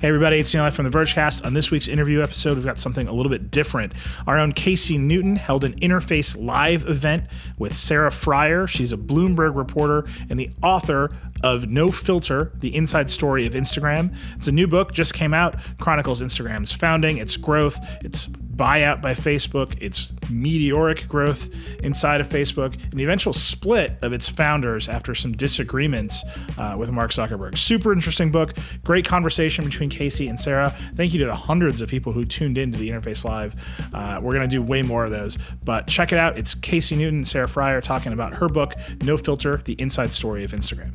Hey everybody, it's Neil from the Vergecast. On this week's interview episode, we've got something a little bit different. Our own Casey Newton held an Interface Live event with Sarah Frier. She's a Bloomberg reporter and the author of No Filter, the inside story of Instagram. It's a new book, just came out, chronicles Instagram's founding, its growth, its buyout by Facebook, its meteoric growth inside of Facebook, and the eventual split of its founders after some disagreements uh, with Mark Zuckerberg. Super interesting book. Great conversation between Casey and Sarah. Thank you to the hundreds of people who tuned in to the Interface Live. Uh, we're going to do way more of those, but check it out. It's Casey Newton and Sarah Frier talking about her book, No Filter The Inside Story of Instagram.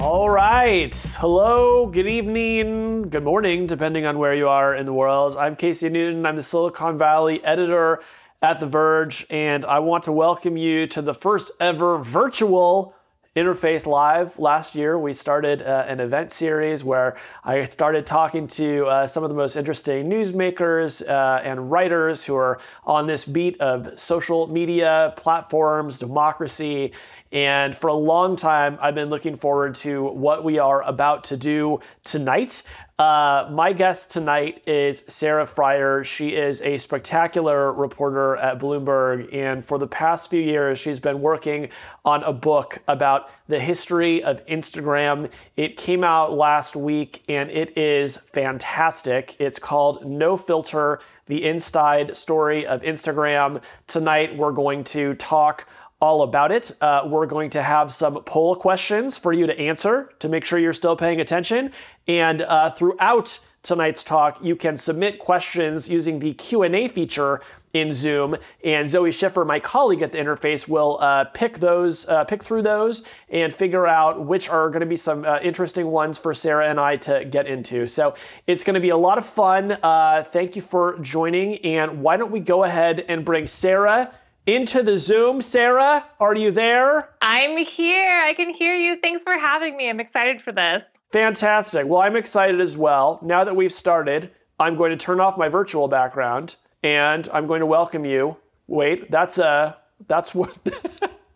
All right. Hello, good evening, good morning, depending on where you are in the world. I'm Casey Newton. I'm the Silicon Valley editor at The Verge, and I want to welcome you to the first ever virtual Interface Live. Last year, we started uh, an event series where I started talking to uh, some of the most interesting newsmakers uh, and writers who are on this beat of social media platforms, democracy, and for a long time, I've been looking forward to what we are about to do tonight. Uh, my guest tonight is Sarah Frier. She is a spectacular reporter at Bloomberg, and for the past few years, she's been working on a book about the history of Instagram. It came out last week, and it is fantastic. It's called No Filter The Inside Story of Instagram. Tonight, we're going to talk all about it. Uh, we're going to have some poll questions for you to answer to make sure you're still paying attention. And uh, throughout tonight's talk, you can submit questions using the Q&A feature in Zoom, and Zoe Schiffer, my colleague at the interface, will uh, pick those, uh, pick through those, and figure out which are going to be some uh, interesting ones for Sarah and I to get into. So it's going to be a lot of fun. Uh, thank you for joining, and why don't we go ahead and bring Sarah into the Zoom. Sarah, are you there? I'm here. I can hear you. Thanks for having me. I'm excited for this. Fantastic. Well, I'm excited as well. Now that we've started, I'm going to turn off my virtual background and I'm going to welcome you. Wait, that's uh that's what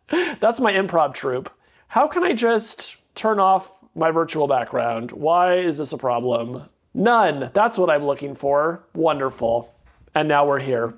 that's my improv troupe. How can I just turn off my virtual background? Why is this a problem? None. That's what I'm looking for. Wonderful and now we're here.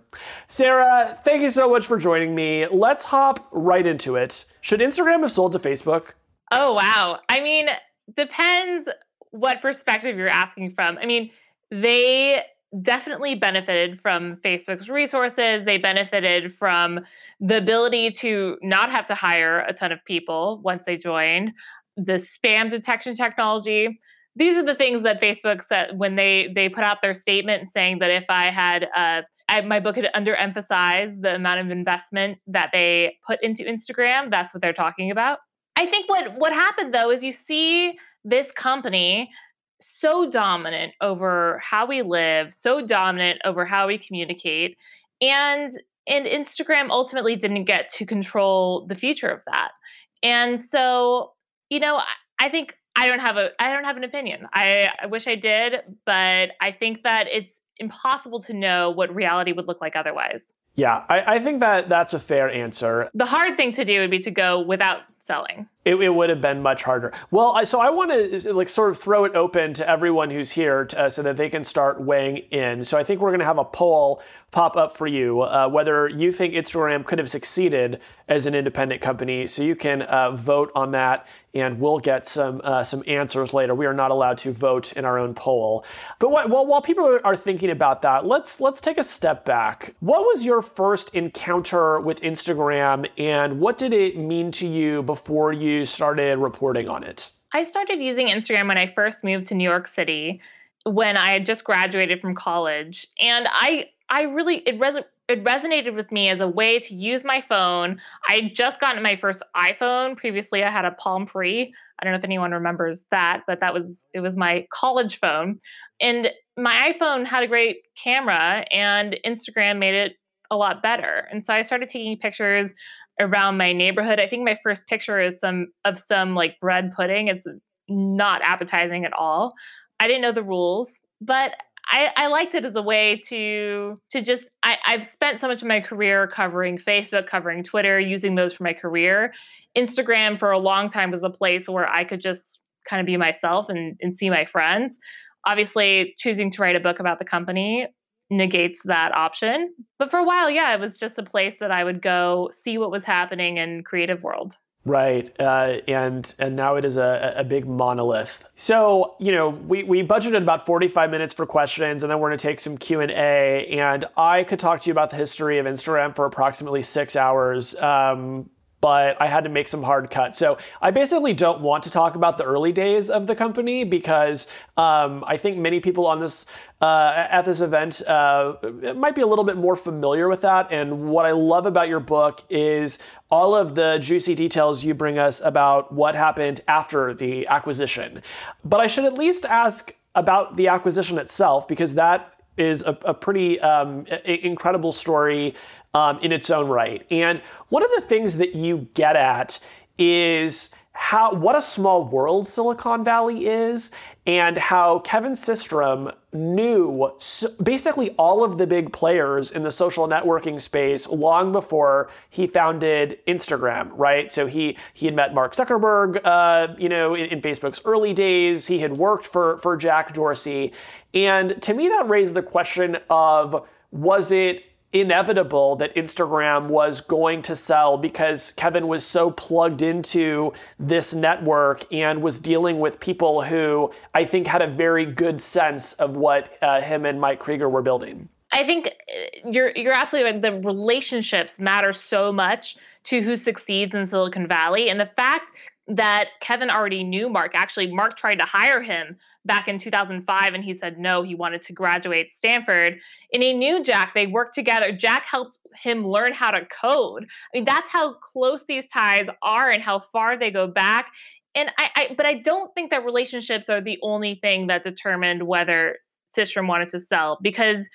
Sarah, thank you so much for joining me. Let's hop right into it. Should Instagram have sold to Facebook? Oh, wow. I mean, depends what perspective you're asking from. I mean, they definitely benefited from Facebook's resources. They benefited from the ability to not have to hire a ton of people once they joined, the spam detection technology these are the things that Facebook said when they they put out their statement saying that if I had uh, I, my book had underemphasized the amount of investment that they put into Instagram. That's what they're talking about. I think what what happened though is you see this company so dominant over how we live, so dominant over how we communicate, and and Instagram ultimately didn't get to control the future of that. And so, you know, I, I think I don't have a I don't have an opinion. I, I wish I did, but I think that it's impossible to know what reality would look like otherwise. Yeah, I, I think that that's a fair answer. The hard thing to do would be to go without selling. It, it would have been much harder. Well, I, so I want to like sort of throw it open to everyone who's here to, uh, so that they can start weighing in. So I think we're going to have a poll pop up for you uh, whether you think Instagram could have succeeded as an independent company. So you can uh, vote on that, and we'll get some uh, some answers later. We are not allowed to vote in our own poll. But what, well, while people are thinking about that, let's let's take a step back. What was your first encounter with Instagram, and what did it mean to you before you started reporting on it? I started using Instagram when I first moved to New York City when I had just graduated from college. And I I really it res- it resonated with me as a way to use my phone. I had just gotten my first iPhone. Previously, I had a Palm Pre. I don't know if anyone remembers that, but that was it was my college phone. And my iPhone had a great camera, and Instagram made it a lot better. And so I started taking pictures around my neighborhood. I think my first picture is some of some like bread pudding. It's not appetizing at all. I didn't know the rules, but I, I liked it as a way to to just I, I've spent so much of my career covering Facebook, covering Twitter, using those for my career. Instagram for a long time was a place where I could just kind of be myself and, and see my friends. Obviously, choosing to write a book about the company negates that option. But for a while, yeah, it was just a place that I would go see what was happening in creative world. Right, uh, and and now it is a, a big monolith. So you know we, we budgeted about forty five minutes for questions, and then we're going to take some Q and A. And I could talk to you about the history of Instagram for approximately six hours. Um, but I had to make some hard cuts. So I basically don't want to talk about the early days of the company because um, I think many people on this uh, at this event uh, might be a little bit more familiar with that. And what I love about your book is all of the juicy details you bring us about what happened after the acquisition. But I should at least ask about the acquisition itself because that is a, a pretty um, incredible story um, in its own right. And one of the things that you get at is how what a small world Silicon Valley is, and how Kevin Systrom knew basically all of the big players in the social networking space long before he founded Instagram. Right, so he he had met Mark Zuckerberg, uh, you know, in, in Facebook's early days. He had worked for for Jack Dorsey, and to me that raised the question of was it inevitable that Instagram was going to sell because Kevin was so plugged into this network and was dealing with people who I think had a very good sense of what uh, him and Mike Krieger were building. I think uh, you're you're absolutely right. The relationships matter so much to who succeeds in Silicon Valley, and the fact that Kevin already knew Mark. Actually, Mark tried to hire him back in 2005 and he said no, he wanted to graduate Stanford. And he knew Jack. They worked together. Jack helped him learn how to code. I mean, that's how close these ties are and how far they go back. And I, I but I don't think that relationships are the only thing that determined whether Systrom wanted to sell because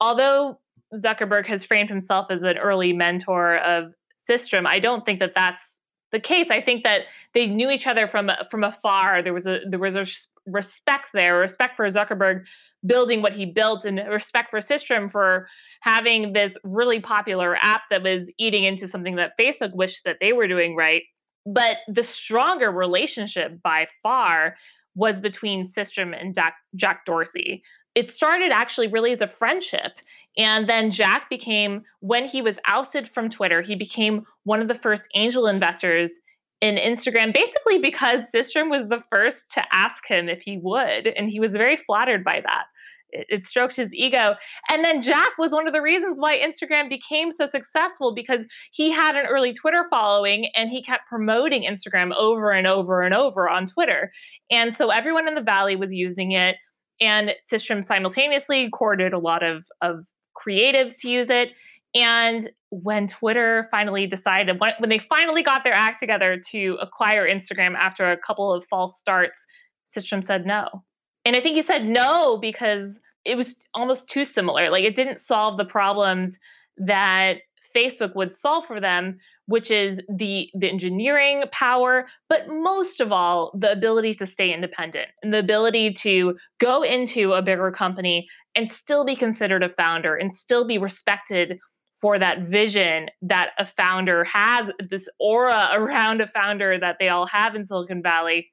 although Zuckerberg has framed himself as an early mentor of Systrom, I don't think that that's the case. I think that they knew each other from from afar. There was a there was a respect there, respect for Zuckerberg building what he built, and respect for Systrom for having this really popular app that was eating into something that Facebook wished that they were doing right. But the stronger relationship by far was between Systrom and Jack, Jack Dorsey it started actually really as a friendship. And then Jack became, when he was ousted from Twitter, he became one of the first angel investors in Instagram, basically because Systrom was the first to ask him if he would. And he was very flattered by that. It, it stroked his ego. And then Jack was one of the reasons why Instagram became so successful because he had an early Twitter following and he kept promoting Instagram over and over and over on Twitter. And so everyone in the Valley was using it and Systrom simultaneously courted a lot of, of creatives to use it. And when Twitter finally decided, when, they finally got their act together to acquire Instagram after a couple of false starts, Systrom said no. And I think he said no because it was almost too similar. Like it didn't solve the problems that Facebook would solve for them, which is the the engineering power, but most of all, the ability to stay independent and the ability to go into a bigger company and still be considered a founder and still be respected for that vision that a founder has, this aura around a founder that they all have in Silicon Valley.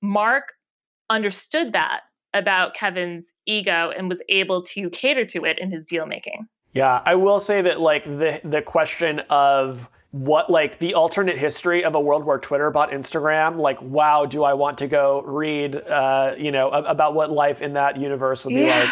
Mark understood that about Kevin's ego and was able to cater to it in his deal making. Yeah, I will say that like the the question of what like the alternate history of a world where Twitter bought Instagram, like wow, do I want to go read uh, you know about what life in that universe would be yeah. like?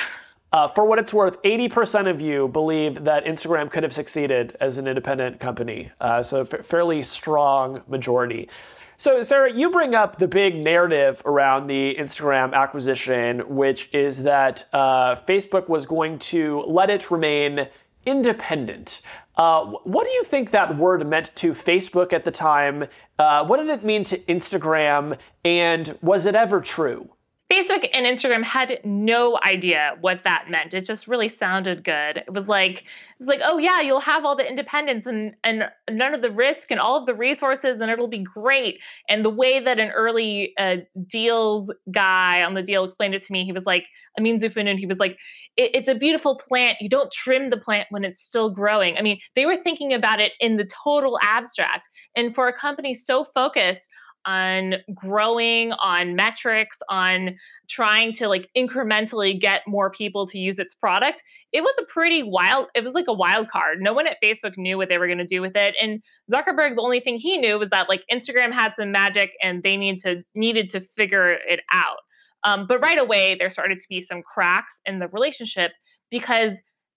Uh, for what it's worth, 80% of you believe that Instagram could have succeeded as an independent company. Uh, so, f- fairly strong majority. So, Sarah, you bring up the big narrative around the Instagram acquisition, which is that uh, Facebook was going to let it remain independent. Uh, what do you think that word meant to Facebook at the time? Uh, what did it mean to Instagram? And was it ever true? Facebook and Instagram had no idea what that meant. It just really sounded good. It was like it was like, oh yeah, you'll have all the independence and and none of the risk and all of the resources, and it'll be great. And the way that an early uh, deals guy on the deal explained it to me, he was like, I Amin Zoufonoun, he was like, it, it's a beautiful plant. You don't trim the plant when it's still growing. I mean, they were thinking about it in the total abstract. And for a company so focused on growing, on metrics, on trying to like incrementally get more people to use its product, it was a pretty wild, it was like a wild card. No one at Facebook knew what they were going to do with it. And Zuckerberg, the only thing he knew was that like Instagram had some magic and they need to needed to figure it out. Um, but right away, there started to be some cracks in the relationship because,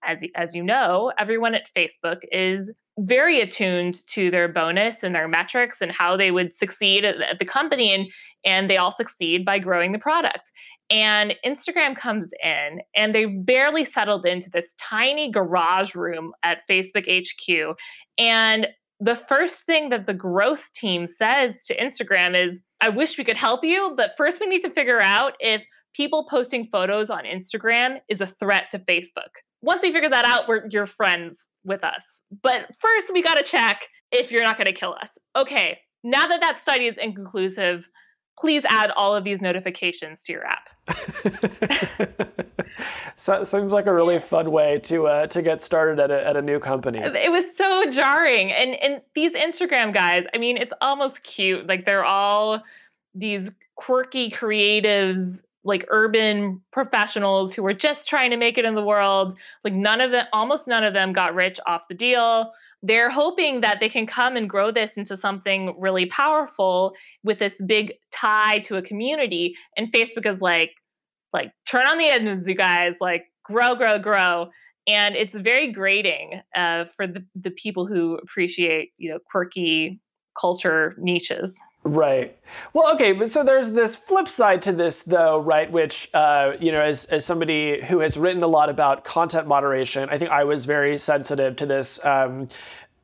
as, as you know, everyone at Facebook is very attuned to their bonus and their metrics and how they would succeed at, the company. And, and they all succeed by growing the product. And Instagram comes in and they barely settled into this tiny garage room at Facebook HQ. And the first thing that the growth team says to Instagram is, I wish we could help you, but first we need to figure out if people posting photos on Instagram is a threat to Facebook. Once we figure that out, we're your friends with us. But first, we got to check if you're not going to kill us. Okay, now that that study is inconclusive, please add all of these notifications to your app. so, seems like a really fun way to uh, to get started at a, at a new company. It was so jarring, and and these Instagram guys. I mean, it's almost cute. Like they're all these quirky creatives like urban professionals who were just trying to make it in the world. Like none of them, almost none of them got rich off the deal. They're hoping that they can come and grow this into something really powerful with this big tie to a community. And Facebook is like, like turn on the engines, you guys, like grow, grow, grow. And it's very grating uh, for the, the people who appreciate, you know, quirky culture niches. Right. Well, okay, but so there's this flip side to this, though, right? Which, uh, you know, as, as somebody who has written a lot about content moderation, I think I was very sensitive to this um,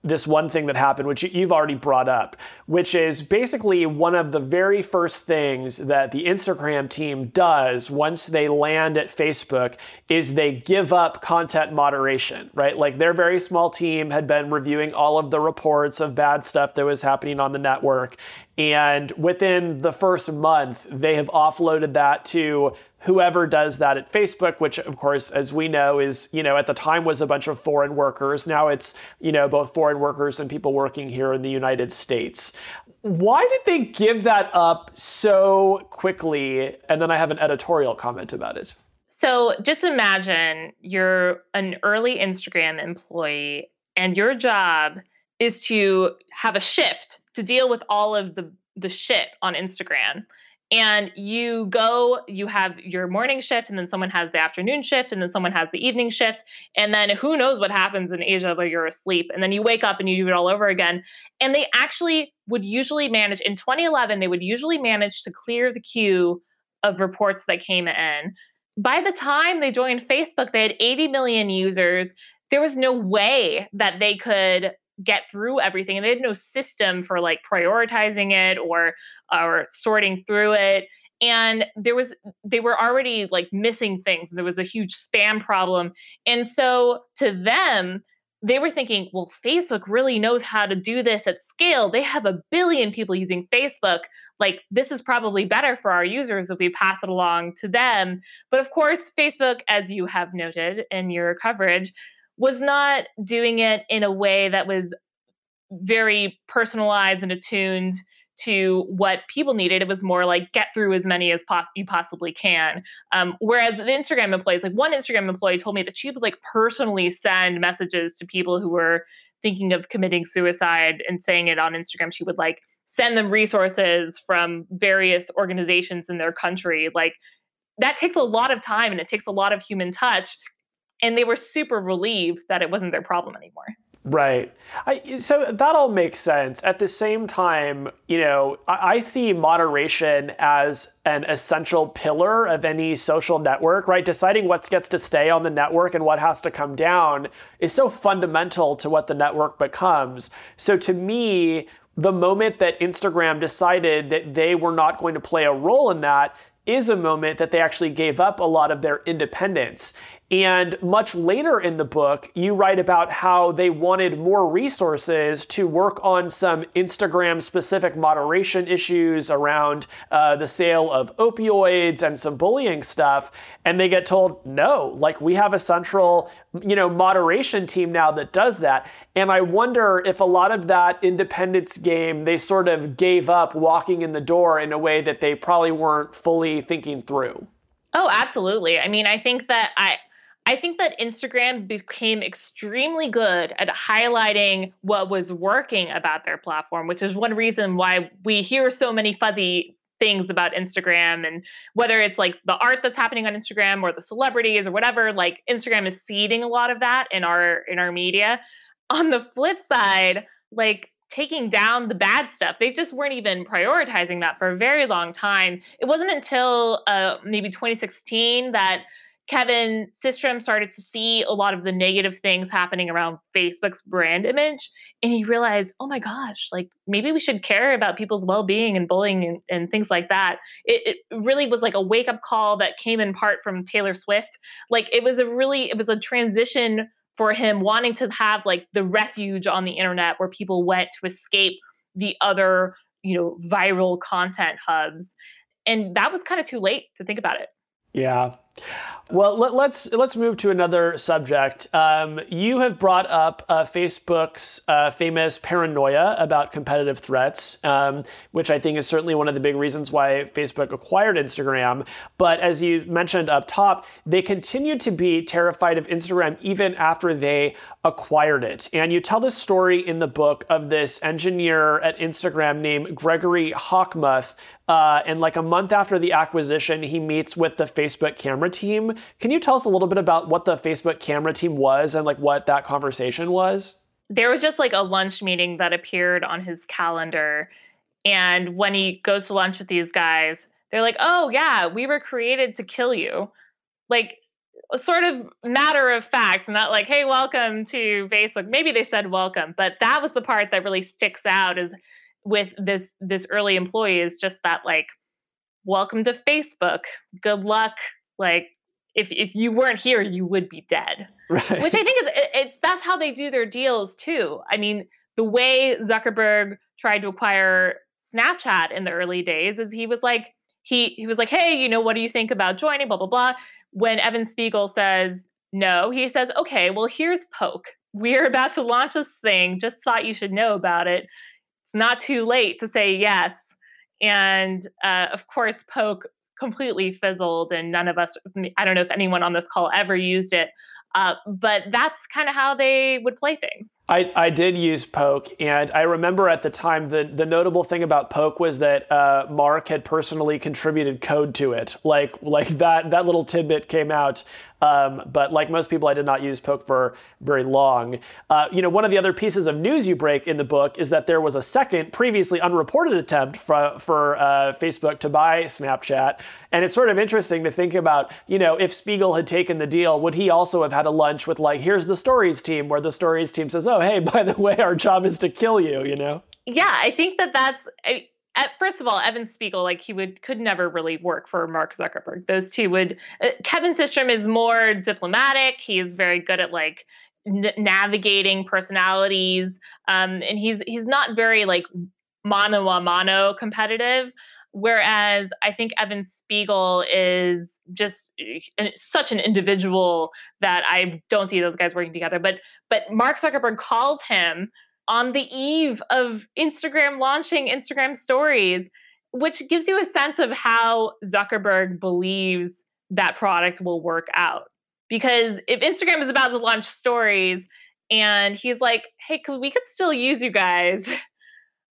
this one thing that happened, which you've already brought up, which is basically one of the very first things that the Instagram team does once they land at Facebook is they give up content moderation, right? Like their very small team had been reviewing all of the reports of bad stuff that was happening on the network. And within the first month, they have offloaded that to whoever does that at Facebook, which of course, as we know, is, you know, at the time was a bunch of foreign workers. Now it's, you know, both foreign workers and people working here in the United States. Why did they give that up so quickly? And then I have an editorial comment about it. So just imagine you're an early Instagram employee and your job is to have a shift to deal with all of the the shit on Instagram and you go you have your morning shift and then someone has the afternoon shift and then someone has the evening shift and then who knows what happens in asia where you're asleep and then you wake up and you do it all over again. And they actually would usually manage in 2011 they would usually manage to clear the queue of reports that came in. By the time they joined facebook they had 80 million users. There was no way that they could get through everything and they had no system for like prioritizing it or or sorting through it and there was they were already like missing things there was a huge spam problem and so to them they were thinking well facebook really knows how to do this at scale. They have a billion people using facebook. Like this is probably better for our users if we pass it along to them. But of course facebook as you have noted in your coverage was not doing it in a way that was very personalized and attuned to what people needed. It was more like get through as many as pos- you possibly can. Um, whereas the Instagram employees, like one Instagram employee told me that she would like personally send messages to people who were thinking of committing suicide and saying it on Instagram. She would like send them resources from various organizations in their country. Like that takes a lot of time and it takes a lot of human touch and they were super relieved that it wasn't their problem anymore. Right. I, so that all makes sense. At the same time, you know, I, I, see moderation as an essential pillar of any social network, right? Deciding what gets to stay on the network and what has to come down is so fundamental to what the network becomes. So to me, the moment that Instagram decided that they were not going to play a role in that is a moment that they actually gave up a lot of their independence. And much later in the book, you write about how they wanted more resources to work on some Instagram specific moderation issues around uh, the sale of opioids and some bullying stuff. And they get told, no, like we have a central you know moderation team now that does that. And i wonder if a lot of that independence game they sort of gave up walking in the door in a way that they probably weren't fully thinking through. Oh absolutely. I mean i think that i I think that Instagram became extremely good at highlighting what was working about their platform, which is one reason why we hear so many fuzzy things about Instagram and whether it's like the art that's happening on Instagram or the celebrities or whatever, like Instagram is seeding a lot of that in our in our media. On the flip side, like taking down the bad stuff. They just weren't even prioritizing that for a very long time. It wasn't until uh, maybe 2016 that Kevin Systrom started to see a lot of the negative things happening around Facebook's brand image. And he realized, oh my gosh, like maybe we should care about people's well being and bullying and, and, things like that. It, it really was like a wake up call that came in part from Taylor Swift. Like it was a really, it was a transition for him wanting to have like the refuge on the internet where people went to escape the other, you know, viral content hubs. And that was kind of too late to think about it. Yeah. Well, let, us let's, let's move to another subject. Um, you have brought up uh, Facebook's uh, famous paranoia about competitive threats, um, which I think is certainly one of the big reasons why Facebook acquired Instagram. But as you mentioned up top, they continued to be terrified of Instagram even after they acquired it. And you tell this story in the book of this engineer at Instagram named Gregory Hochmuth. Uh, and like a month after the acquisition, he meets with the Facebook camera team. Can you tell us a little bit about what the Facebook camera team was and like what that conversation was? There was just like a lunch meeting that appeared on his calendar. And when he goes to lunch with these guys, they're like, oh, yeah, we were created to kill you. Like, sort of matter of fact, not like, hey, welcome to Facebook. Maybe they said welcome, but that was the part that really sticks out is with this this early employee is just that like welcome to Facebook. Good luck. Like if if you weren't here, you would be dead. Right. Which I think is it's that's how they do their deals too. I mean, the way Zuckerberg tried to acquire Snapchat in the early days is he was like he he was like, "Hey, you know, what do you think about joining blah blah blah." When Evan Spiegel says no, he says, "Okay, well, here's Poke. We're about to launch this thing. Just thought you should know about it. It's not too late to say yes." And uh, of course, Poke completely fizzled, and none of us, I don't know if anyone on this call ever used it. Uh, but that's kind of how they would play things. I, I did use Poke, and I remember at the time the, the notable thing about Poke was that uh, Mark had personally contributed code to it. Like like that that little tidbit came out um, but like most people, I did not use Poke for very long. Uh, you know, one of the other pieces of news you break in the book is that there was a second, previously unreported attempt for, for uh, Facebook to buy Snapchat. And it's sort of interesting to think about, you know, if Spiegel had taken the deal, would he also have had a lunch with like, here's the stories team, where the stories team says, oh, hey, by the way, our job is to kill you, you know? Yeah, I think that that's. I, first of all, Evan Spiegel, like he would could never really work for Mark Zuckerberg. Those two would. Uh, Kevin Systrom is more diplomatic. He is very good at like n- navigating personalities, um, and he's he's not very like mano a mano competitive. Whereas I think Evan Spiegel is just uh, such an individual that I don't see those guys working together. But but Mark Zuckerberg calls him on the eve of Instagram launching Instagram stories, which gives you a sense of how Zuckerberg believes that product will work out. Because if Instagram is about to launch stories and he's like, hey, we could still use you guys.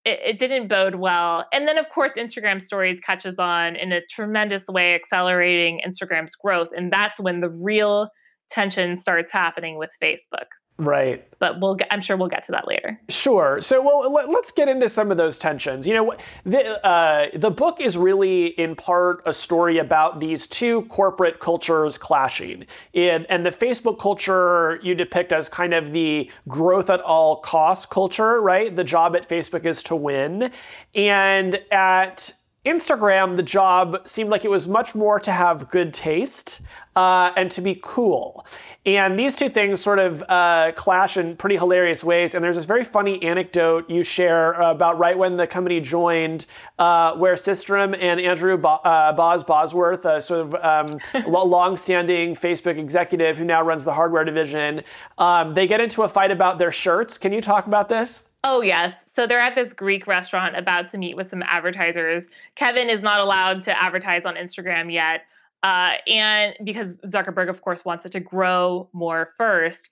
It, it, didn't bode well. And then, of course, Instagram stories catches on in a tremendous way, accelerating Instagram's growth. And that's when the real tension starts happening with Facebook. Right. But we'll get, I'm sure we'll get to that later. Sure. So well, let, us get into some of those tensions. You know, the uh, the book is really in part a story about these two corporate cultures clashing. And and the Facebook culture you depict as kind of the growth at all costs culture, right? The job at Facebook is to win. And at Instagram, the job seemed like it was much more to have good taste uh, and to be cool. And these two things sort of uh, clash in pretty hilarious ways. And there's this very funny anecdote you share about right when the company joined, uh, where Systrom and Andrew Bo- uh, Boz Bosworth, a sort of um, long-standing Facebook executive who now runs the hardware division, um, they get into a fight about their shirts. Can you talk about this? Oh, yes. So they're at this Greek restaurant about to meet with some advertisers. Kevin is not allowed to advertise on Instagram yet. Uh, and because Zuckerberg, of course, wants it to grow more first.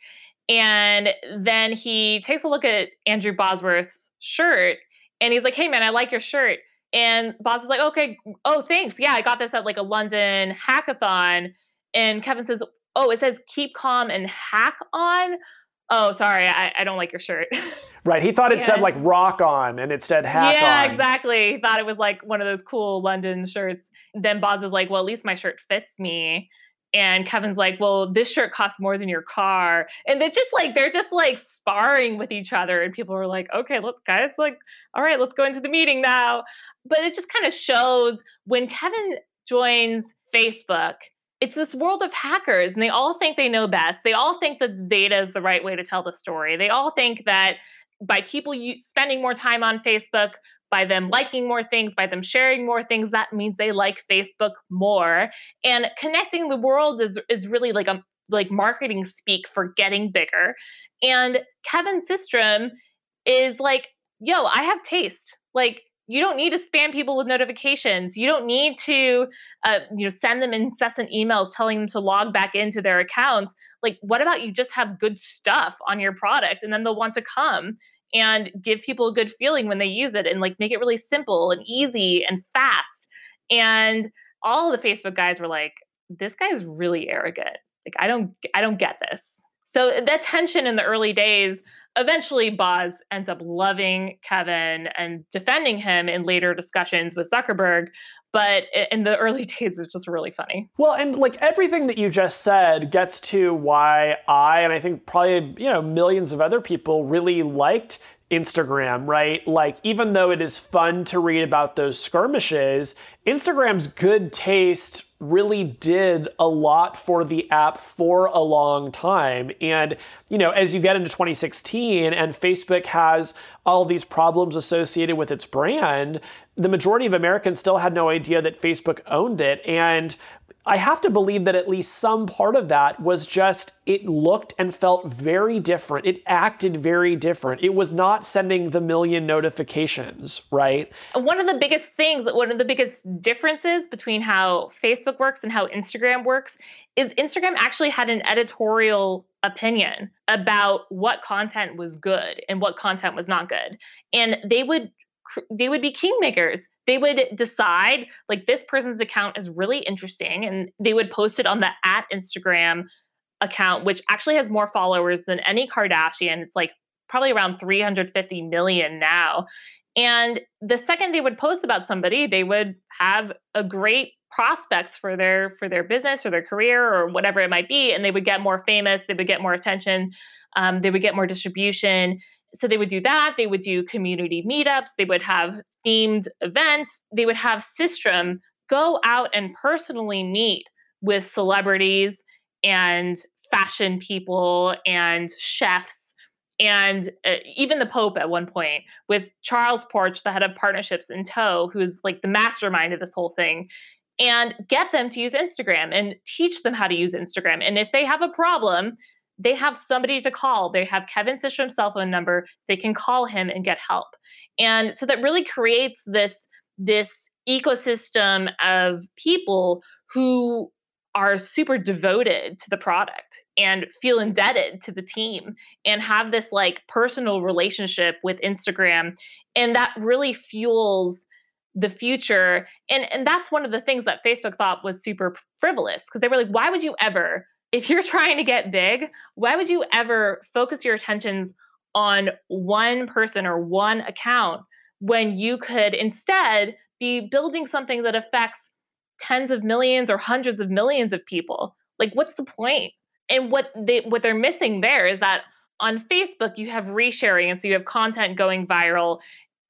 And then he takes a look at Andrew Bosworth's shirt and he's like, hey, man, I like your shirt. And Boz is like, okay, oh, thanks. Yeah, I got this at like a London hackathon. And Kevin says, oh, it says keep calm and hack on. Oh, sorry, I, I don't like your shirt. Right. He thought it said like rock on and it said hack yeah, on. Yeah, exactly. He thought it was like one of those cool London shirts. Then Boz is like, well, at least my shirt fits me. And Kevin's like, well, this shirt costs more than your car. And they're just like, they're just like sparring with each other. And people are like, okay, let's guys, like, all right, let's go into the meeting now. But it just kind of shows when Kevin joins Facebook, it's this world of hackers and they all think they know best. They all think that data is the right way to tell the story. They all think that by people spending more time on Facebook, by them liking more things, by them sharing more things, that means they like Facebook more. And connecting the world is is really like a like marketing speak for getting bigger. And Kevin Systrom is like, yo, I have taste. Like you don't need to spam people with notifications. You don't need to, uh, you know, send them incessant emails telling them to log back into their accounts. Like, what about you just have good stuff on your product, and then they'll want to come and give people a good feeling when they use it, and like make it really simple and easy and fast. And all the Facebook guys were like, "This guy's really arrogant. Like, I don't, I don't get this." So that tension in the early days eventually Boz ends up loving Kevin and defending him in later discussions with Zuckerberg. But in the early days, it's just really funny. Well, and like everything that you just said gets to why I, and I think probably, you know, millions of other people really liked Instagram, right? Like, even though it is fun to read about those skirmishes, Instagram's good taste really did a lot for the app for a long time. And, you know, as you get into 2016 and Facebook has all these problems associated with its brand, the majority of Americans still had no idea that Facebook owned it. And I have to believe that at least some part of that was just it looked and felt very different. It acted very different. It was not sending the million notifications, right? One of the biggest things, one of the biggest differences between how Facebook works and how Instagram works is Instagram actually had an editorial opinion about what content was good and what content was not good. And they would they would be kingmakers. They would decide like this person's account is really interesting, and they would post it on the at Instagram account, which actually has more followers than any Kardashian. It's like probably around 350 million now. And the second they would post about somebody, they would have a great prospects for their for their business or their career or whatever it might be, and they would get more famous. They would get more attention. Um, they would get more distribution so they would do that. They would do community meetups. They would have themed events. They would have Systrom go out and personally meet with celebrities and fashion people and chefs and uh, even the Pope at one point with Charles Porch, the head of partnerships in tow, who's like the mastermind of this whole thing, and get them to use Instagram and teach them how to use Instagram. And if they have a problem, they have somebody to call. They have Kevin Systrom's cell phone number. They can call him and get help. And so that really creates this this ecosystem of people who are super devoted to the product and feel indebted to the team and have this like personal relationship with Instagram and that really fuels the future and and that's one of the things that Facebook thought was super frivolous because they were like why would you ever if you're trying to get big, why would you ever focus your attentions on one person or one account when you could instead be building something that affects tens of millions or hundreds of millions of people? Like what's the point? And what they what they're missing there is that on Facebook you have resharing and so you have content going viral.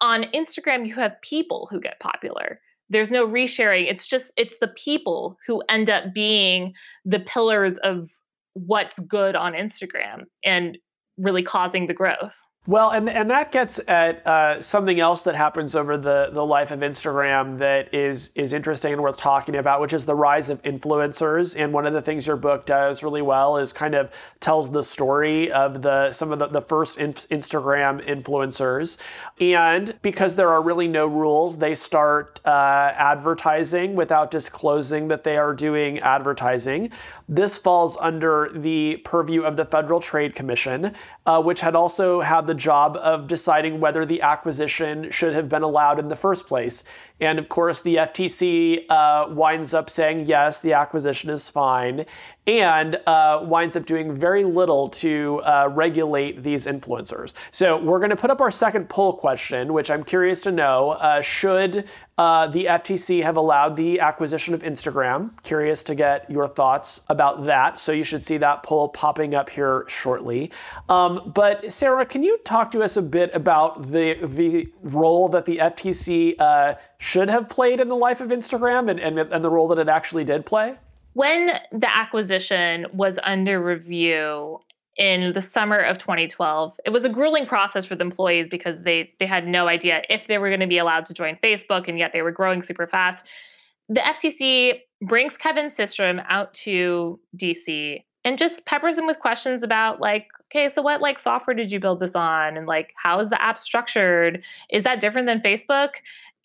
On Instagram you have people who get popular. There's no resharing. It's just it's the people who end up being the pillars of what's good on Instagram and really causing the growth. Well, and and that gets at uh, something else that happens over the the life of Instagram that is is interesting and worth talking about, which is the rise of influencers. And one of the things your book does really well is kind of tells the story of the some of the, the first inf- Instagram influencers. And because there are really no rules, they start uh, advertising without disclosing that they are doing advertising. This falls under the purview of the Federal Trade Commission, uh, which had also had the job of deciding whether the acquisition should have been allowed in the first place. And of course, the FTC uh, winds up saying, yes, the acquisition is fine, and uh, winds up doing very little to uh, regulate these influencers. So we're going to put up our second poll question, which I'm curious to know uh, should uh, the FTC have allowed the acquisition of Instagram? Curious to get your thoughts about that. So you should see that poll popping up here shortly. Um, but Sarah, can you talk to us a bit about the the role that the FTC uh, should have played in the life of Instagram and, and, and the role that it actually did play? When the acquisition was under review in the summer of 2012, it was a grueling process for the employees because they they had no idea if they were going to be allowed to join Facebook, and yet they were growing super fast. The FTC brings Kevin Systrom out to DC and just peppers him with questions about like okay so what like software did you build this on? And like how is the app structured? Is that different than facebook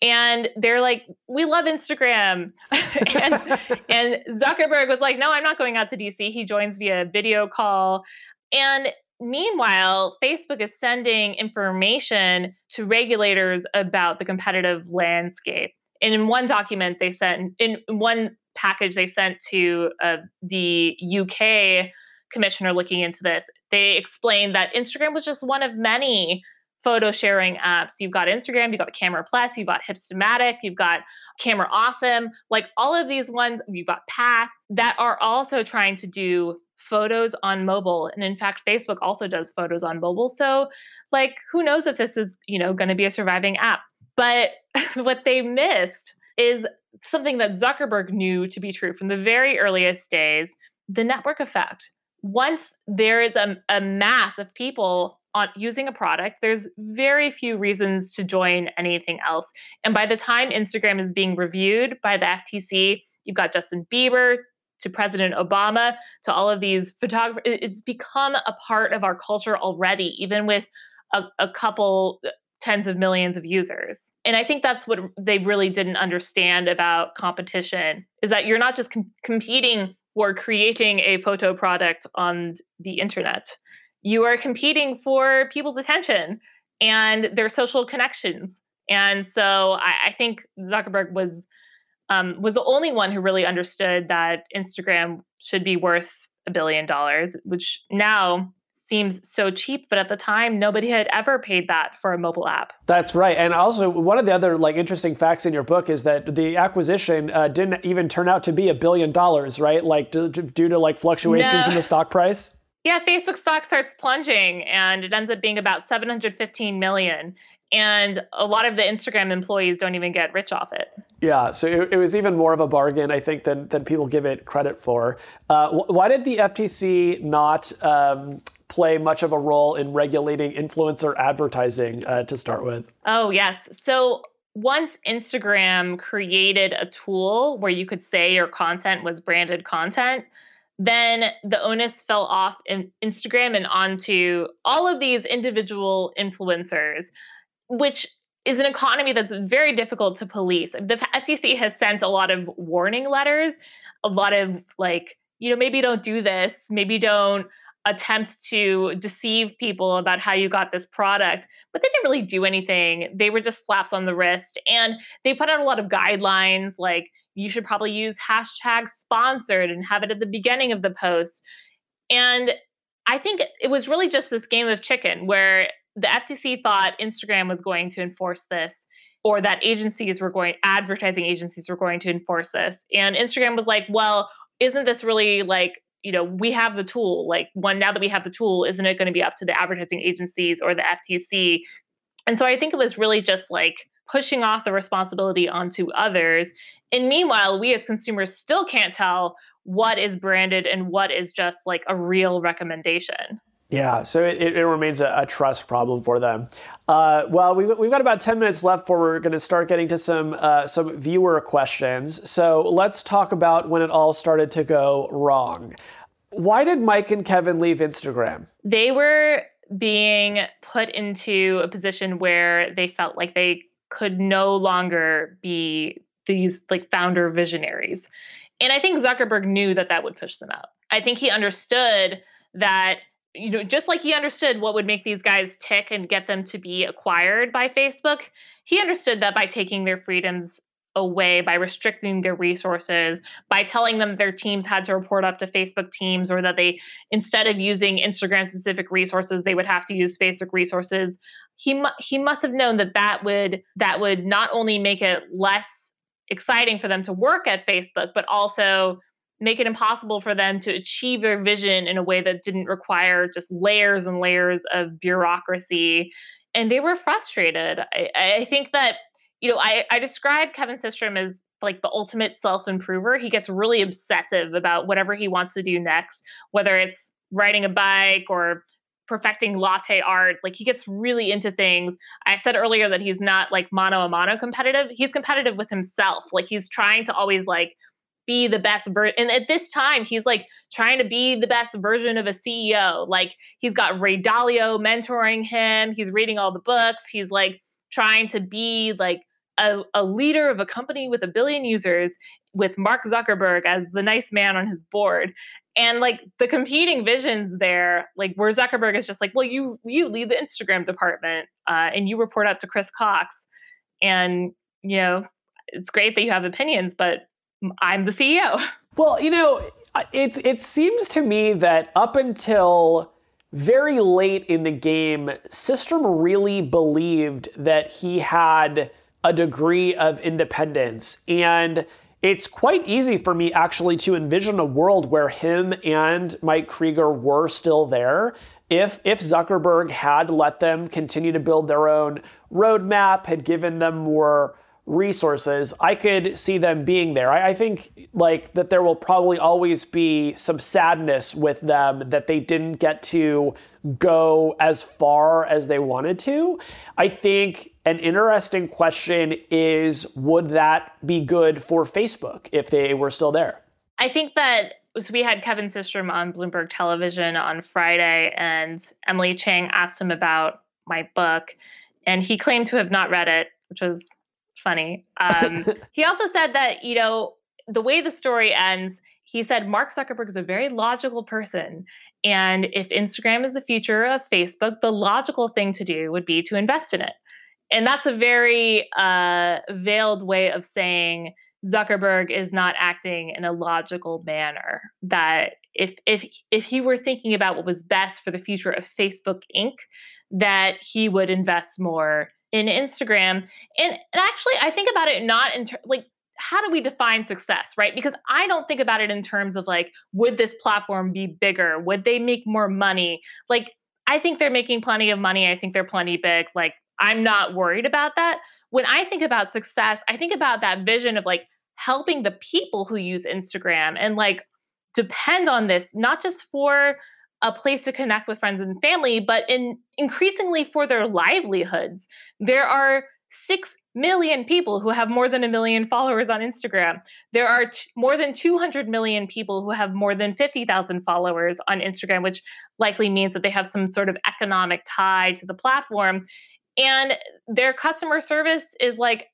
and they're like, "We love Instagram," and, and Zuckerberg was like, "No, I'm not going out to DC." He joins via video call, and meanwhile, Facebook is sending information to regulators about the competitive landscape. And in one document they sent, in one package they sent to uh, the UK commissioner looking into this, they explained that Instagram was just one of many photo sharing apps. You've got Instagram, you've got Camera Plus, you've got Hipstamatic, you've got Camera Awesome, like all of these ones, you've got Path that are also trying to do photos on mobile. And in fact, Facebook also does photos on mobile. So like who knows if this is, you know, going to be a surviving app. But what they missed is something that Zuckerberg knew to be true from the very earliest days, the network effect. Once there is a, a mass of people on using a product, there's very few reasons to join anything else. And by the time Instagram is being reviewed by the FTC, you've got Justin Bieber to President Obama to all of these photographers. It's become a part of our culture already, even with a, a couple uh, tens of millions of users. And I think that's what they really didn't understand about competition is that you're not just com- competing for creating a photo product on the internet you are competing for people's attention and their social connections. And so I, I think Zuckerberg was um, was the only one who really understood that Instagram should be worth a billion dollars, which now seems so cheap, but at the time nobody had ever paid that for a mobile app. That's right. And also one of the other like interesting facts in your book is that the acquisition uh, didn't even turn out to be a billion dollars, right? Like d- d- due to like fluctuations no. in the stock price. Yeah, Facebook stock starts plunging and it ends up being about 715 million. And a lot of the Instagram employees don't even get rich off it. Yeah, so it, it was even more of a bargain, I think, than, than people give it credit for. Uh, wh- why did the FTC not um, play much of a role in regulating influencer advertising uh, to start with? Oh, yes. So once Instagram created a tool where you could say your content was branded content, then the onus fell off in Instagram and onto all of these individual influencers, which is an economy that's very difficult to police. The FTC has sent a lot of warning letters, a lot of like, you know, maybe don't do this, maybe don't attempt to deceive people about how you got this product, but they didn't really do anything. They were just slaps on the wrist. And they put out a lot of guidelines like, you should probably use hashtag sponsored and have it at the beginning of the post. And I think it was really just this game of chicken where the FTC thought Instagram was going to enforce this or that agencies were going advertising agencies were going to enforce this. And Instagram was like, "Well, isn't this really like you know, we have the tool. Like, one, now that we have the tool, isn't it going to be up to the advertising agencies or the FTC? And so I think it was really just like pushing off the responsibility onto others. And meanwhile, we as consumers still can't tell what is branded and what is just like a real recommendation. Yeah, so it, it remains a, a, trust problem for them. Uh, well, we've, we've got about 10 minutes left before we're going to start getting to some, uh, some viewer questions. So let's talk about when it all started to go wrong. Why did Mike and Kevin leave Instagram? They were being put into a position where they felt like they could no longer be these like founder visionaries. And I think Zuckerberg knew that that would push them out. I think he understood that you know, just like he understood what would make these guys tick and get them to be acquired by Facebook, he understood that by taking their freedoms away, by restricting their resources, by telling them their teams had to report up to Facebook teams, or that they, instead of using Instagram specific resources, they would have to use Facebook resources. He mu- he must have known that that would that would not only make it less exciting for them to work at Facebook, but also make it impossible for them to achieve their vision in a way that didn't require just layers and layers of bureaucracy. And they were frustrated. I, I think that, you know, I, I describe Kevin Systrom as like the ultimate self improver. He gets really obsessive about whatever he wants to do next, whether it's riding a bike or perfecting latte art. Like he gets really into things. I said earlier that he's not like mono a mono competitive. He's competitive with himself. Like he's trying to always like be the best version. And at this time, he's like trying to be the best version of a CEO. Like he's got Ray Dalio mentoring him. He's reading all the books. He's like trying to be like a, a leader of a company with a billion users with Mark Zuckerberg as the nice man on his board. And like the competing visions there, like where Zuckerberg is just like, well, you you lead the Instagram department uh, and you report up to Chris Cox. And you know, it's great that you have opinions, but I'm the CEO. Well, you know, it it seems to me that up until very late in the game, Systrom really believed that he had a degree of independence. And it's quite easy for me actually to envision a world where him and Mike Krieger were still there. If, if Zuckerberg had let them continue to build their own roadmap, had given them more resources, I could see them being there. I, I, think like that there will probably always be some sadness with them that they didn't get to go as far as they wanted to. I think an interesting question is would that be good for Facebook if they were still there? I think that so we had Kevin Systrom on Bloomberg Television on Friday, and Emily Chang asked him about my book, and he claimed to have not read it, which was funny. Um, he also said that, you know, the way the story ends, he said Mark Zuckerberg is a very logical person. And if Instagram is the future of Facebook, the logical thing to do would be to invest in it. And that's a very uh, veiled way of saying Zuckerberg is not acting in a logical manner. That if if if he were thinking about what was best for the future of Facebook Inc., that he would invest more in Instagram. And, and actually, I think about it not in ter- like how do we define success, right? Because I don't think about it in terms of like, would this platform be bigger? Would they make more money? Like, I think they're making plenty of money. I think they're plenty big. Like, I'm not worried about that. When I think about success, I think about that vision of like helping the people who use Instagram and like depend on this, not just for a place to connect with friends and family, but in increasingly for their livelihoods. There are 6 million people who have more than a million followers on Instagram. There are t- more than 200 million people who have more than 50,000 followers on Instagram, which likely means that they have some sort of economic tie to the platform. And their customer service is like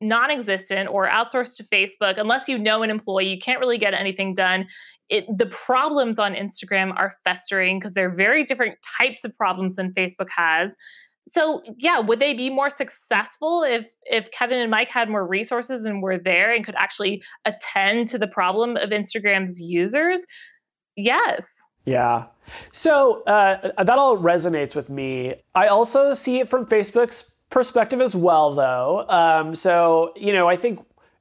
non existent or outsourced to Facebook. Unless you know an employee, you can't really get anything done it, the problems on Instagram are festering because they're very different types of problems than Facebook has. So yeah, would they be more successful if if Kevin and Mike had more resources and were there and could actually attend to the problem of Instagram's users? Yes. Yeah. So uh, that all resonates with me. I also see it from Facebook's perspective as well, though. Um, so you know, I think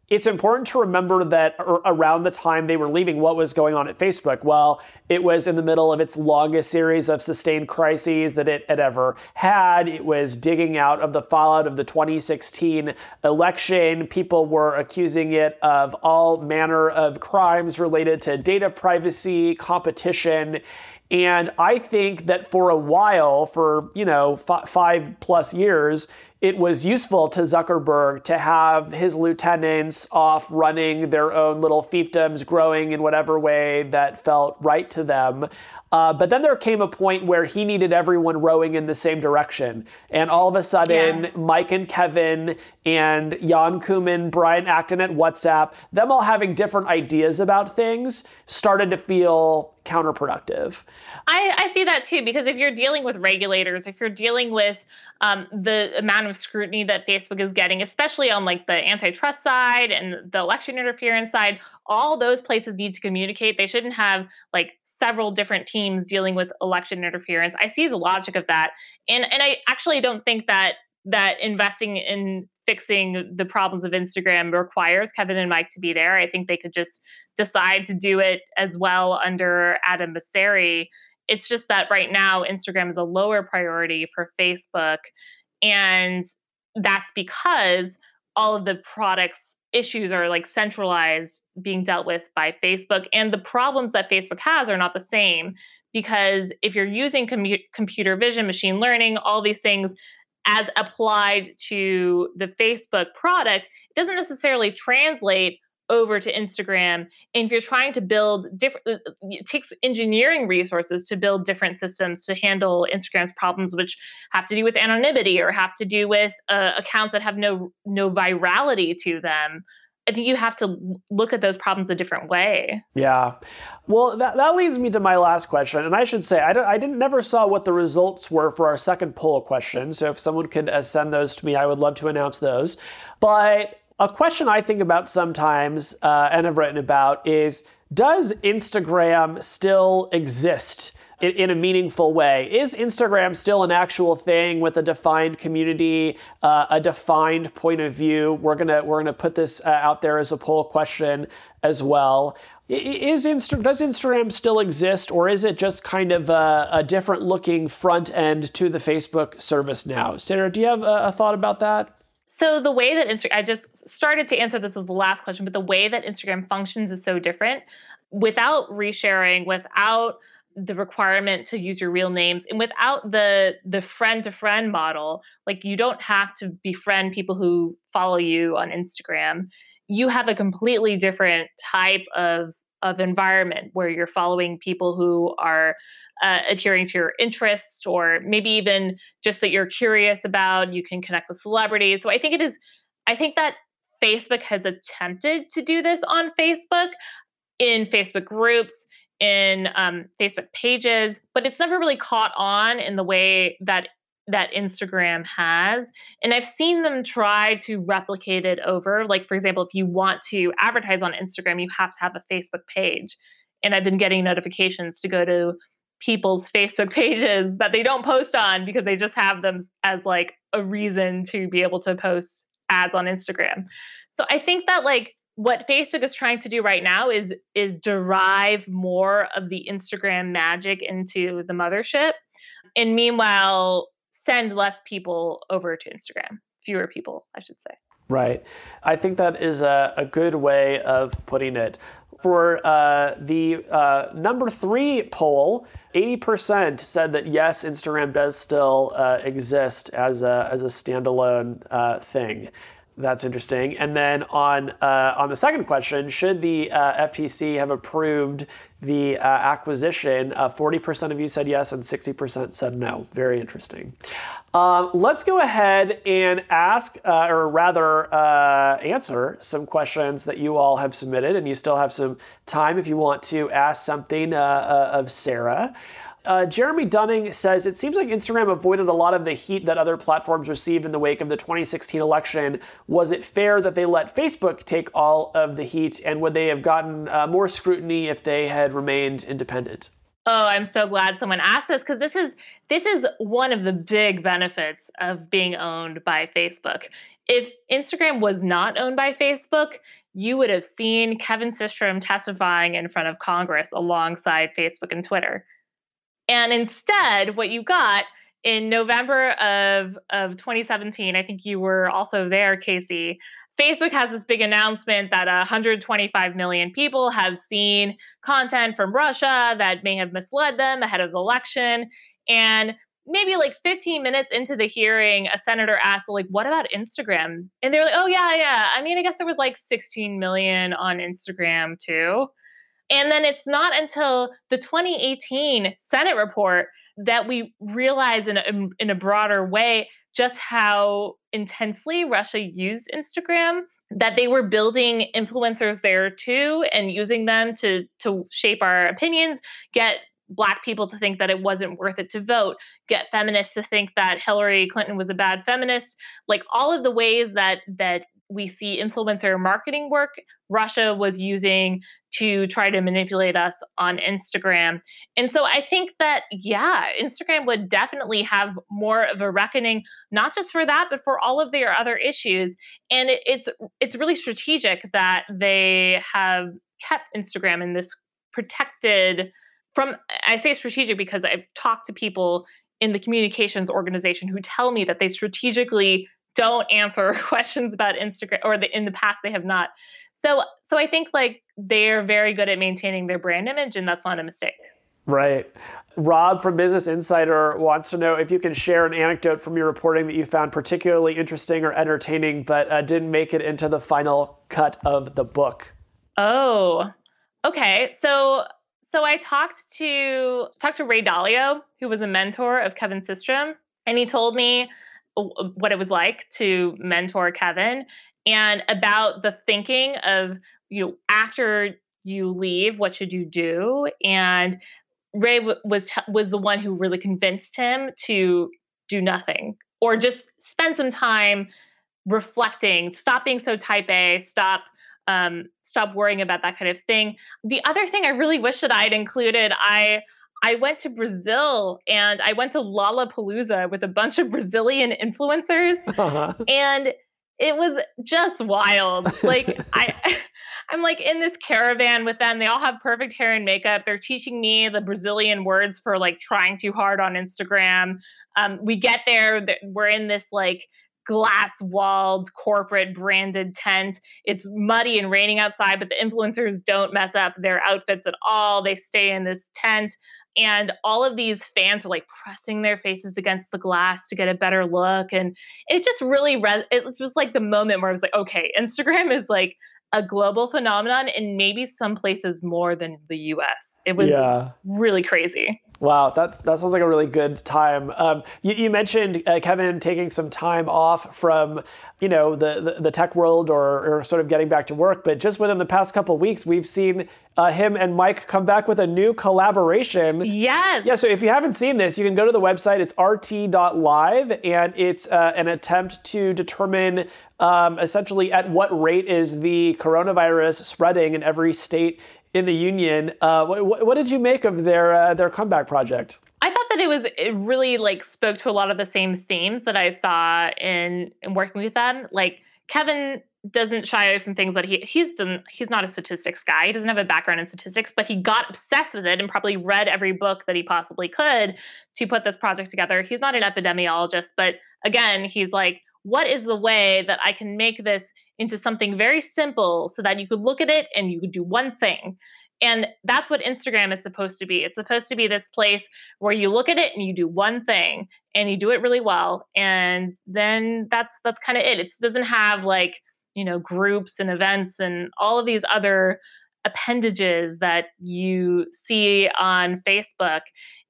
it's important to remember that around the time they were leaving, what was going on at Facebook? Well, it was in the middle of its longest series of sustained crises that it had ever had. It was digging out of the fallout of the 2016 election. People were accusing it of all manner of crimes related to data privacy, competition. And I think that for a while, for, you know, f- five plus years, it was useful to Zuckerberg to have his lieutenants off running their own little fiefdoms, growing in whatever way that felt right to them. Uh, but then there came a point where he needed everyone rowing in the same direction. And all of a sudden, yeah. Mike and Kevin and Jan Koum, Brian Acton at WhatsApp, them all having different ideas about things started to feel counterproductive. I, I see that too, because if you're dealing with regulators, if you're dealing with um, the amount of scrutiny that Facebook is getting, especially on like the antitrust side and the election interference side, all those places need to communicate. They shouldn't have like several different teams dealing with election interference. I see the logic of that, and and I actually don't think that that investing in fixing the problems of Instagram requires Kevin and Mike to be there. I think they could just decide to do it as well under Adam Mosseri. It's just that right now Instagram is a lower priority for Facebook. And that's because all of the products issues are like centralized being dealt with by Facebook and the problems that Facebook has are not the same because if you're using com- computer vision machine learning all these things as applied to the Facebook product, doesn't necessarily translate over to Instagram. And if you're trying to build different, uh, uh, it takes engineering resources to build different systems to handle Instagram's problems, which have to do with anonymity or have to do with uh, accounts that have no no virality to them. I think you have to look at those problems a different way. Yeah. Well, that, that leads me to my last question. And I should say, I, I didn't never saw what the results were for our second poll question. So if someone could uh, send those to me, I would love to announce those. But a question I think about sometimes uh, and have written about is Does Instagram still exist? In, in a meaningful way. Is Instagram still an actual thing with a defined community, uh, a defined point of view? We're gonna we're gonna put this uh, out there as a poll question as well. Is Insta- does Instagram still exist, or is it just kind of a, a different looking front end to the Facebook service now? Sarah, do you have a, a thought about that? So the way that Instagram, I just started to answer this with the last question, but the way that Instagram functions is so different. Without resharing, without the requirement to use your real names and without the the friend to friend model like you don't have to befriend people who follow you on Instagram. You have a completely different type of of environment where you're following people who are uh, adhering to your interests or maybe even just that you're curious about you can connect with celebrities. So i think it is i think that facebook has attempted to do this on facebook in facebook groups in um, Facebook pages, but it's never really caught on in the way that that Instagram has. And I've seen them try to replicate it over. Like, for example, if you want to advertise on Instagram, you have to have a Facebook page. And I've been getting notifications to go to people's Facebook pages that they don't post on because they just have them as like a reason to be able to post ads on Instagram. So I think that like what Facebook is trying to do right now is is derive more of the Instagram magic into the mothership, and meanwhile send less people over to Instagram, fewer people, I should say. Right. I think that is a, a good way of putting it. For uh, the uh, number three poll, 80% said that yes, Instagram does still uh, exist as a, as a standalone uh, thing. That's interesting. And then on uh, on the second question, should the uh, FTC have approved the uh, acquisition? Uh, forty percent of you said yes, and sixty percent said no. Very interesting. Um, let's go ahead and ask, uh, or rather, uh, answer some questions that you all have submitted, and you still have some time if you want to ask something of Sarah. Uh, Jeremy Dunning says it seems like Instagram avoided a lot of the heat that other platforms received in the wake of the 2016 election. Was it fair that they let Facebook take all of the heat, and would they have gotten uh, more scrutiny if they had remained independent? Oh, I'm so glad someone asked this because this is this is one of the big benefits of being owned by Facebook. If Instagram was not owned by Facebook, you would have seen Kevin Systrom testifying in front of Congress alongside Facebook and Twitter. And instead, what you got in November of, of 2017, I think you were also there, Casey. Facebook has this big announcement that 125 million people have seen content from Russia that may have misled them ahead of the election. And maybe like 15 minutes into the hearing, a senator asked, like, what about Instagram? And they're like, oh, yeah, yeah. I mean, I guess there was like 16 million on Instagram too. And then it's not until the 2018 Senate report that we realize in a, in a broader way just how intensely Russia used Instagram that they were building influencers there too and using them to to shape our opinions get black people to think that it wasn't worth it to vote get feminists to think that hillary clinton was a bad feminist. Like all of the ways that that we see influencer marketing work Russia was using to try to manipulate us on Instagram. And so I think that, yeah, Instagram would definitely have more of a reckoning, not just for that, but for all of their other issues. And it, it's it's really strategic that they have kept Instagram in this protected from I say strategic because I've talked to people in the communications organization who tell me that they strategically don't answer questions about Instagram or the, in the past they have not. So so I think like they're very good at maintaining their brand image and that's not a mistake. Right. Rob from Business Insider wants to know if you can share an anecdote from your reporting that you found particularly interesting or entertaining, but uh, didn't make it into the final cut of the book. Oh, okay. So, so I talked to talked to Ray Dalio, who was a mentor of Kevin Systrom, and he told me what it was like to mentor Kevin and about the thinking of you know after you leave what should you do and Ray w- was t- was the one who really convinced him to do nothing or just spend some time reflecting stop being so type A stop um, stop worrying about that kind of thing the other thing I really wish that I'd included I I went to Brazil and I went to Lollapalooza with a bunch of Brazilian influencers. Uh-huh. And it was just wild. Like I I'm like in this caravan with them. They all have perfect hair and makeup. They're teaching me the Brazilian words for like trying too hard on Instagram. Um, we get there, we're in this like glass walled corporate branded tent. It's muddy and raining outside, but the influencers don't mess up their outfits at all. They stay in this tent and all of these fans are like pressing their faces against the glass to get a better look and it just really re- it was like the moment where i was like okay instagram is like a global phenomenon in maybe some places more than the us it was yeah. really crazy Wow, that that sounds like a really good time. Um, you, you, mentioned uh, Kevin taking some time off from, you know, the, the, the tech world or, or, sort of getting back to work, but just within the past couple weeks, we've seen uh, him and Mike come back with a new collaboration. Yes. Yeah. So if you haven't seen this, you can go to the website. It's rt.live, and it's uh, an attempt to determine um, essentially at what rate is the coronavirus spreading in every state in the union. Uh, what, what, did you make of their uh, their comeback project? I thought that it was it really like spoke to a lot of the same themes that I saw in in working with them. Like Kevin doesn't shy away from things that he he's done he's not a statistics guy he doesn't have a background in statistics but he got obsessed with it and probably read every book that he possibly could to put this project together he's not an epidemiologist but again he's like what is the way that i can make this into something very simple so that you could look at it and you could do one thing. And that's what Instagram is supposed to be. It's supposed to be this place where you look at it and you do one thing and you do it really well. And then that's that's kind of it. It doesn't have like, you know, groups and events and all of these other appendages that you see on Facebook.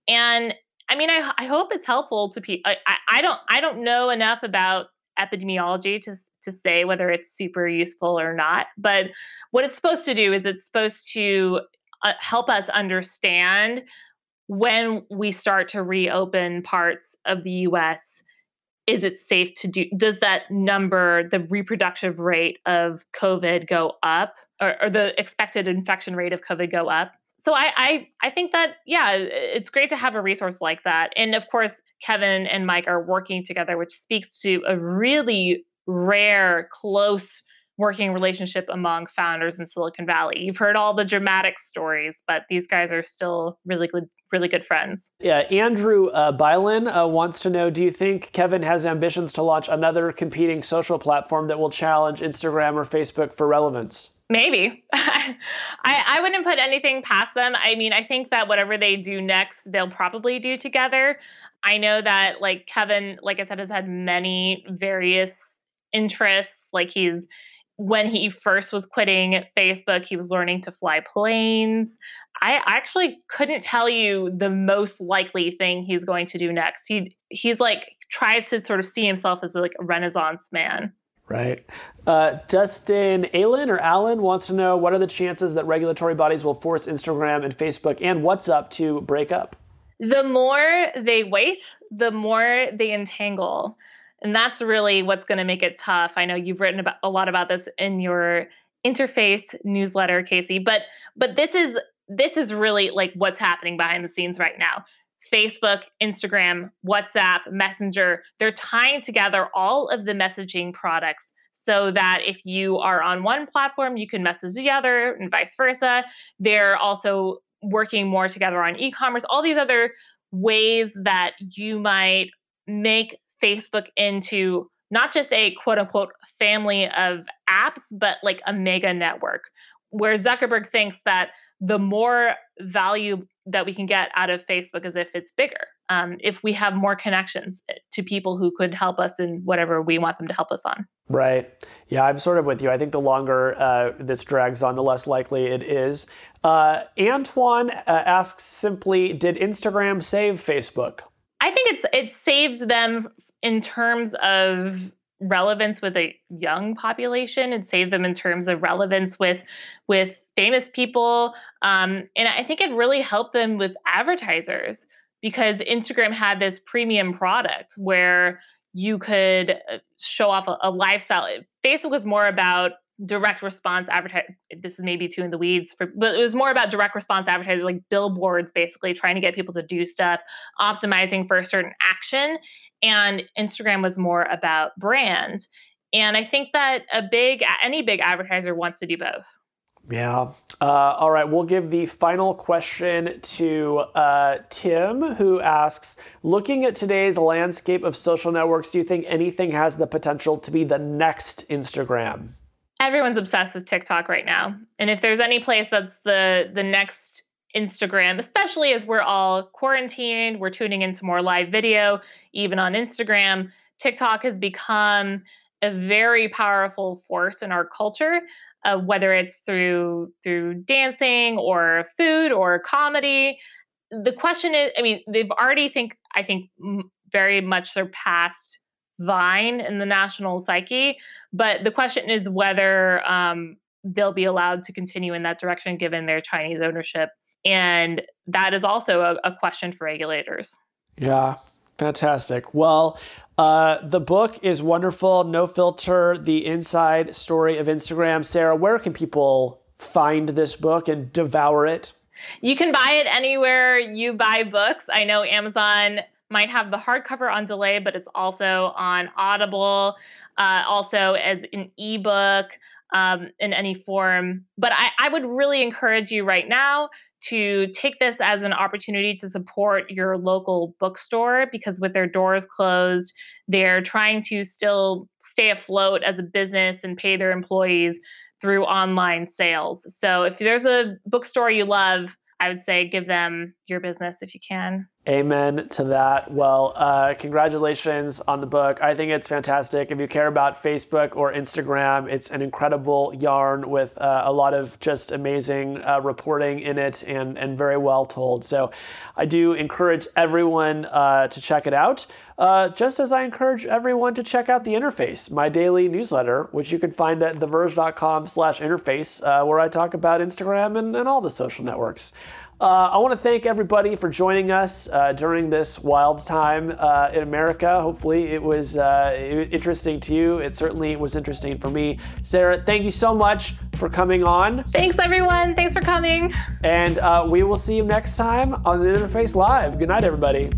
And I mean, I, I hope it's helpful to people. I, I don't I don't know enough about epidemiology to to say whether it's super useful or not. But what it's supposed to do is it's supposed to uh, help us understand when we start to reopen parts of the US is it safe to do does that number the reproductive rate of covid go up or, or the expected infection rate of covid go up so I, I i think that yeah it's great to have a resource like that and of course kevin and mike are working together which speaks to a really rare, close working relationship among founders in Silicon Valley. You've heard all the dramatic stories, but these guys are still really good, really good friends. Yeah, Andrew uh, Bylan uh, wants to know: Do you think Kevin has ambitions to launch another competing social platform that will challenge Instagram or Facebook for relevance? Maybe. I, I wouldn't put anything past them. I mean, I think that whatever they do next, they'll probably do together. I know that like Kevin, like I said, has had many various interests. Like he's when he first was quitting Facebook, he was learning to fly planes. I actually couldn't tell you the most likely thing he's going to do next. He he's like tries to sort of see himself as like a renaissance man. Right. Uh, Dustin Allen or Allen wants to know what are the chances that regulatory bodies will force Instagram and Facebook and WhatsApp to break up? The more they wait, the more they entangle and that's really what's going to make it tough. I know you've written about a lot about this in your interface newsletter, Casey, but but this is this is really like what's happening behind the scenes right now. Facebook, Instagram, WhatsApp, Messenger, they're tying together all of the messaging products so that if you are on one platform, you can message the other and vice versa. They're also working more together on e commerce, all these other ways that you might make Facebook into not just a quote unquote family of apps, but like a mega network, where Zuckerberg thinks that the more value that we can get out of Facebook is if it's bigger, um, if we have more connections eh, to people who could help us in whatever we want them to help us on. Right. Yeah, I'm sort of with you. I think the longer uh, this drags on, the less likely it is. Uh, Antoine uh, asks simply Did Instagram save Facebook? I think it's it saved them in terms of relevance with a young population and save them in terms of relevance with with famous people um, and i think it really helped them with advertisers because instagram had this premium product where you could uh, show off a, a lifestyle. Facebook was more about direct response advertising. This is maybe too in the weeds, for, but it was more about direct response advertising, like billboards, basically trying to get people to do stuff, optimizing for a certain action. And Instagram was more about brand. And I think that a big, any big advertiser wants to do both. Yeah. Uh, all right. We'll give the final question to uh, Tim, who asks Looking at today's landscape of social networks, do you think anything has the potential to be the next Instagram? Everyone's obsessed with TikTok right now. And if there's any place that's the the next Instagram, especially as we're all quarantined, we're tuning into more live video, even on Instagram. TikTok has become a very powerful force in our culture, uh, whether it's through through dancing or food or comedy. The question is, I mean, they've already think I think very much surpassed Vine in the national psyche. But the question is whether um, they'll be allowed to continue in that direction given their Chinese ownership. And that is also a, a question for regulators. Yeah, fantastic. Well, uh, the book is wonderful. No filter, the inside story of Instagram. Sarah, where can people find this book and devour it? You can buy it anywhere you buy books. I know Amazon might have the hardcover on delay, but it's also on Audible, uh, also as an ebook um, in any form. But I, I would really encourage you right now to take this as an opportunity to support your local bookstore because with their doors closed, they're trying to still stay afloat as a business and pay their employees through online sales. So if there's a bookstore you love, I would say give them your business if you can. Amen to that. Well, uh, congratulations on the book. I think it's fantastic. If you care about Facebook or Instagram, it's an incredible yarn with uh, a lot of just amazing uh, reporting in it and, and very well told. So I do encourage everyone uh, to check it out, uh, just as I encourage everyone to check out the interface, my daily newsletter, which you can find at theverge.com slash interface, uh, where I talk about Instagram and, and all the social networks. Uh, I want to thank everybody for joining us uh, during this wild time uh, in America. Hopefully, it was uh, interesting to you. It certainly was interesting for me. Sarah, thank you so much for coming on. Thanks, everyone. Thanks for coming. And uh, we will see you next time on the Interface Live. Good night, everybody.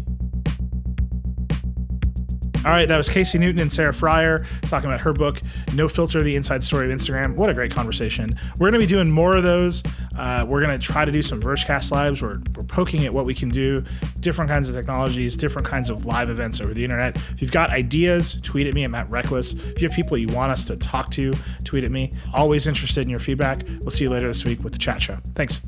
All right, that was Casey Newton and Sarah Frier talking about her book, No Filter The Inside Story of Instagram. What a great conversation. We're going to be doing more of those. Uh, we're going to try to do some Vergecast lives. We're, we're poking at what we can do, different kinds of technologies, different kinds of live events over the internet. If you've got ideas, tweet at me. I'm at Reckless. If you have people you want us to talk to, tweet at me. Always interested in your feedback. We'll see you later this week with the chat show. Thanks.